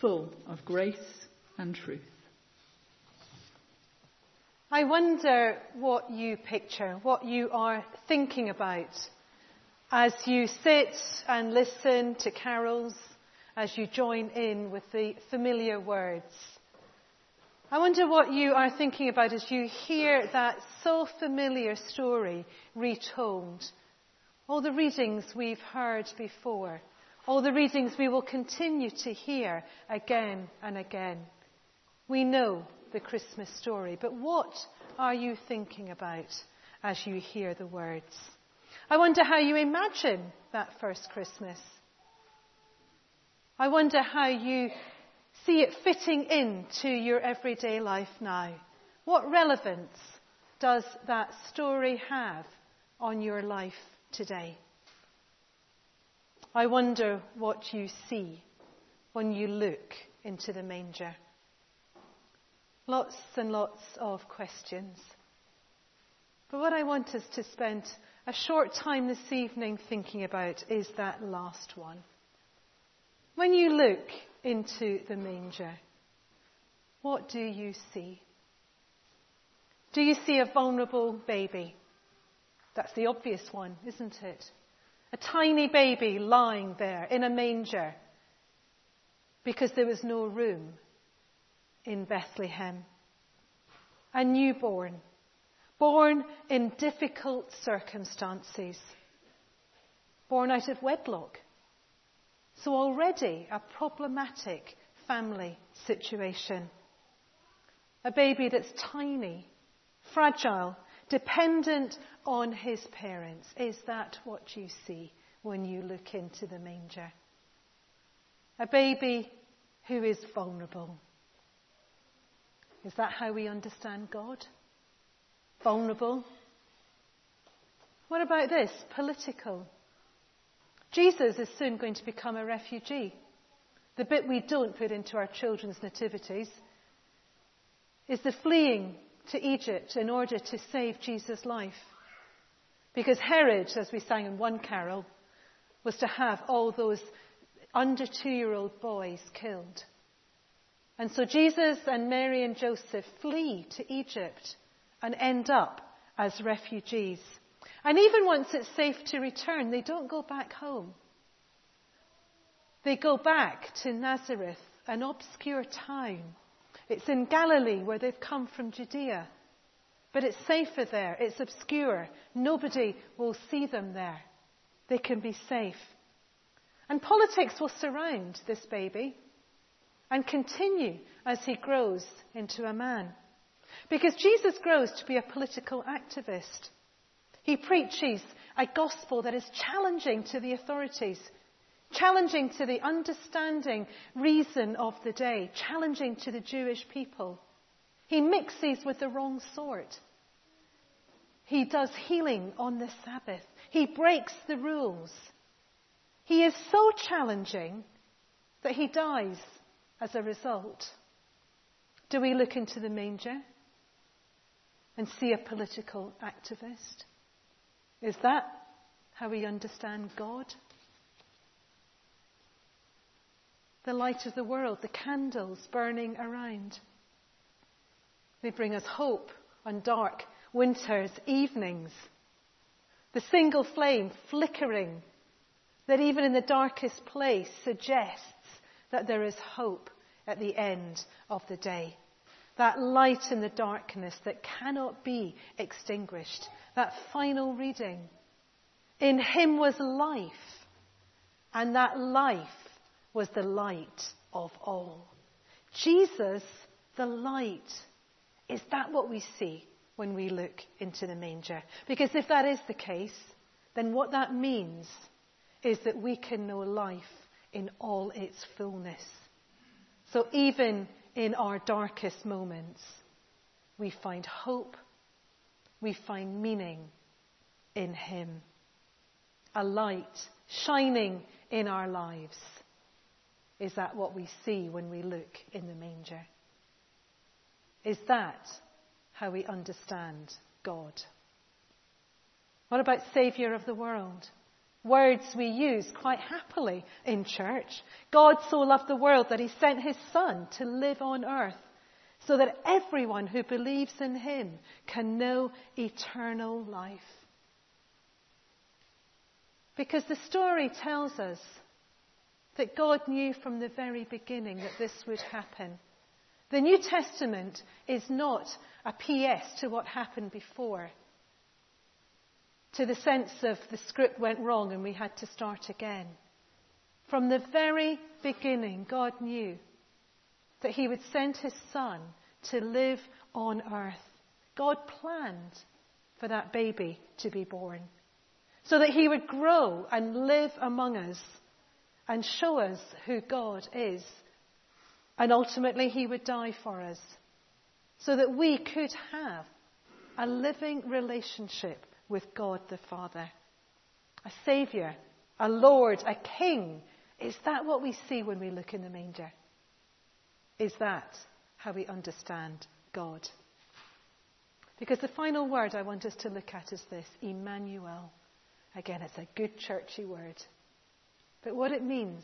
full of grace and truth. I wonder what you picture, what you are thinking about as you sit and listen to carols, as you join in with the familiar words. I wonder what you are thinking about as you hear that so familiar story retold. All the readings we've heard before, all the readings we will continue to hear again and again. We know the Christmas story. But what are you thinking about as you hear the words? I wonder how you imagine that first Christmas. I wonder how you see it fitting into your everyday life now. What relevance does that story have on your life today? I wonder what you see when you look into the manger. Lots and lots of questions. But what I want us to spend a short time this evening thinking about is that last one. When you look into the manger, what do you see? Do you see a vulnerable baby? That's the obvious one, isn't it? A tiny baby lying there in a manger because there was no room in Bethlehem. A newborn, born in difficult circumstances, born out of wedlock. So already a problematic family situation. A baby that's tiny, fragile, dependent on his parents. Is that what you see when you look into the manger? A baby who is vulnerable. Is that how we understand God? Vulnerable? What about this? Political. Jesus is soon going to become a refugee. The bit we don't put into our children's nativities is the fleeing to Egypt in order to save Jesus' life. Because Herod, as we sang in one carol, was to have all those under two year old boys killed. And so Jesus and Mary and Joseph flee to Egypt and end up as refugees. And even once it's safe to return, they don't go back home. They go back to Nazareth, an obscure town. It's in Galilee where they've come from Judea. But it's safer there. It's obscure. Nobody will see them there. They can be safe. And politics will surround this baby and continue as he grows into a man. Because Jesus grows to be a political activist. He preaches a gospel that is challenging to the authorities, challenging to the understanding reason of the day, challenging to the Jewish people. He mixes with the wrong sort. He does healing on the Sabbath. He breaks the rules. He is so challenging that he dies as a result? Do we look into the manger and see a political activist? Is that how we understand God? The light of the world, the candles burning around. They bring us hope on dark winter's evenings. The single flame flickering that even in the darkest place suggests that there is hope at the end of the day. That light in the darkness that cannot be extinguished. That final reading. In him was life, and that life was the light of all. Jesus, the light. Is that what we see when we look into the manger? Because if that is the case, then what that means is that we can know life in all its fullness. So even in our darkest moments, we find hope, we find meaning in Him. A light shining in our lives. Is that what we see when we look in the manger? Is that how we understand God? What about Saviour of the world? Words we use quite happily in church. God so loved the world that he sent his Son to live on earth so that everyone who believes in him can know eternal life. Because the story tells us that God knew from the very beginning that this would happen. The New Testament is not a PS to what happened before to the sense of the script went wrong and we had to start again. From the very beginning, God knew that He would send His Son to live on earth. God planned for that baby to be born so that He would grow and live among us and show us who God is. And ultimately, He would die for us so that we could have a living relationship with God the Father. A Saviour, a Lord, a King. Is that what we see when we look in the manger? Is that how we understand God? Because the final word I want us to look at is this Emmanuel. Again, it's a good churchy word. But what it means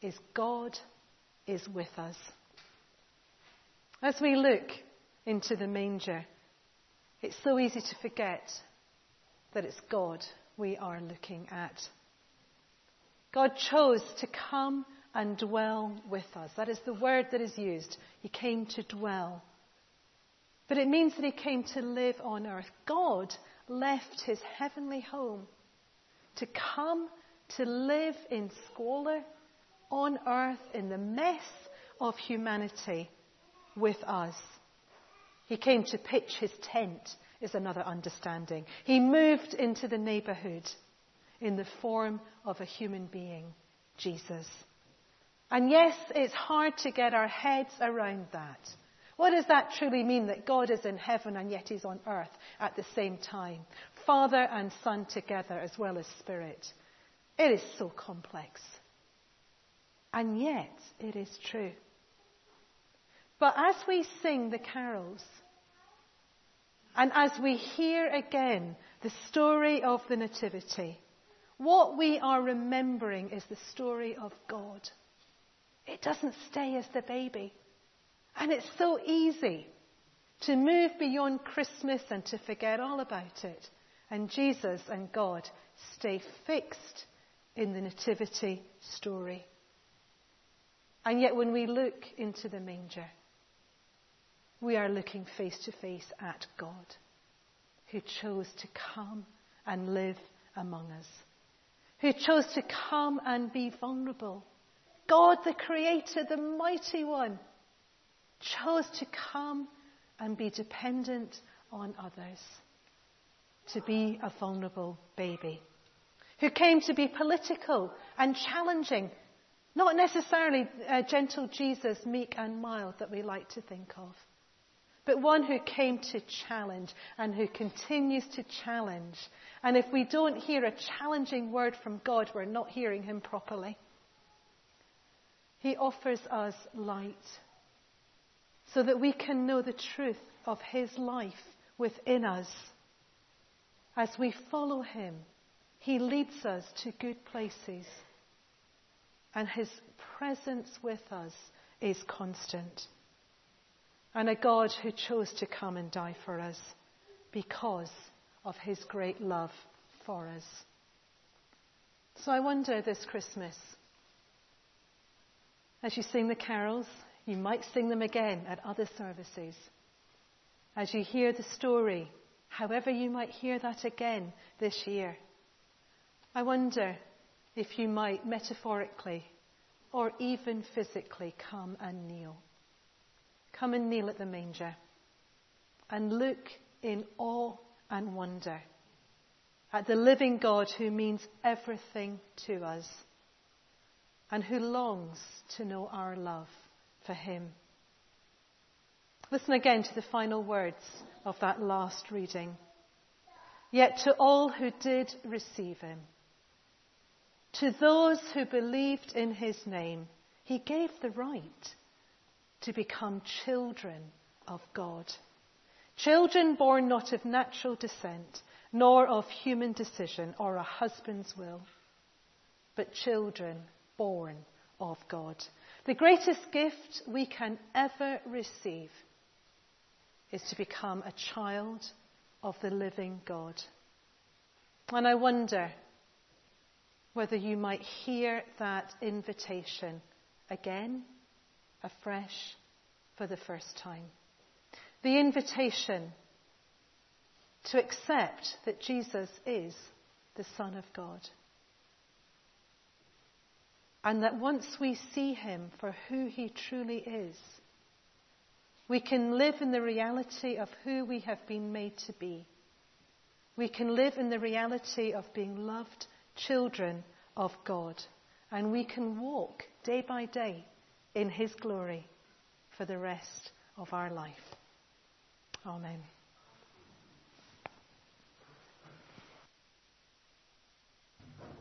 is God is with us. As we look into the manger, it's so easy to forget that it's God we are looking at. God chose to come and dwell with us. That is the word that is used. He came to dwell. But it means that he came to live on earth. God left his heavenly home to come to live in squalor on earth in the mess of humanity with us. He came to pitch his tent is another understanding. He moved into the neighborhood in the form of a human being, Jesus. And yes, it's hard to get our heads around that. What does that truly mean that God is in heaven and yet he's on earth at the same time? Father and Son together as well as Spirit. It is so complex. And yet it is true. But as we sing the carols, and as we hear again the story of the Nativity, what we are remembering is the story of God. It doesn't stay as the baby. And it's so easy to move beyond Christmas and to forget all about it. And Jesus and God stay fixed in the Nativity story. And yet, when we look into the manger, we are looking face to face at God, who chose to come and live among us, who chose to come and be vulnerable. God, the Creator, the Mighty One, chose to come and be dependent on others, to be a vulnerable baby, who came to be political and challenging, not necessarily a gentle Jesus, meek and mild that we like to think of but one who came to challenge and who continues to challenge. And if we don't hear a challenging word from God, we're not hearing him properly. He offers us light so that we can know the truth of His life within us. As we follow Him, He leads us to good places, and His presence with us is constant. And a God who chose to come and die for us because of His great love for us. So I wonder this Christmas, as you sing the carols, you might sing them again at other services. As you hear the story, however you might hear that again this year, I wonder if you might metaphorically or even physically come and kneel. Come and kneel at the manger and look in awe and wonder at the living God who means everything to us and who longs to know our love for him. Listen again to the final words of that last reading. Yet to all who did receive him, to those who believed in his name, he gave the right to become children of God. Children born not of natural descent, nor of human decision or a husband's will, but children born of God. The greatest gift we can ever receive is to become a child of the living God. And I wonder whether you might hear that invitation again, afresh, for the first time. The invitation to accept that Jesus is the Son of God. And that once we see him for who he truly is, we can live in the reality of who we have been made to be. We can live in the reality of being loved children of God. And we can walk day by day in his glory for the rest of our life. Amen.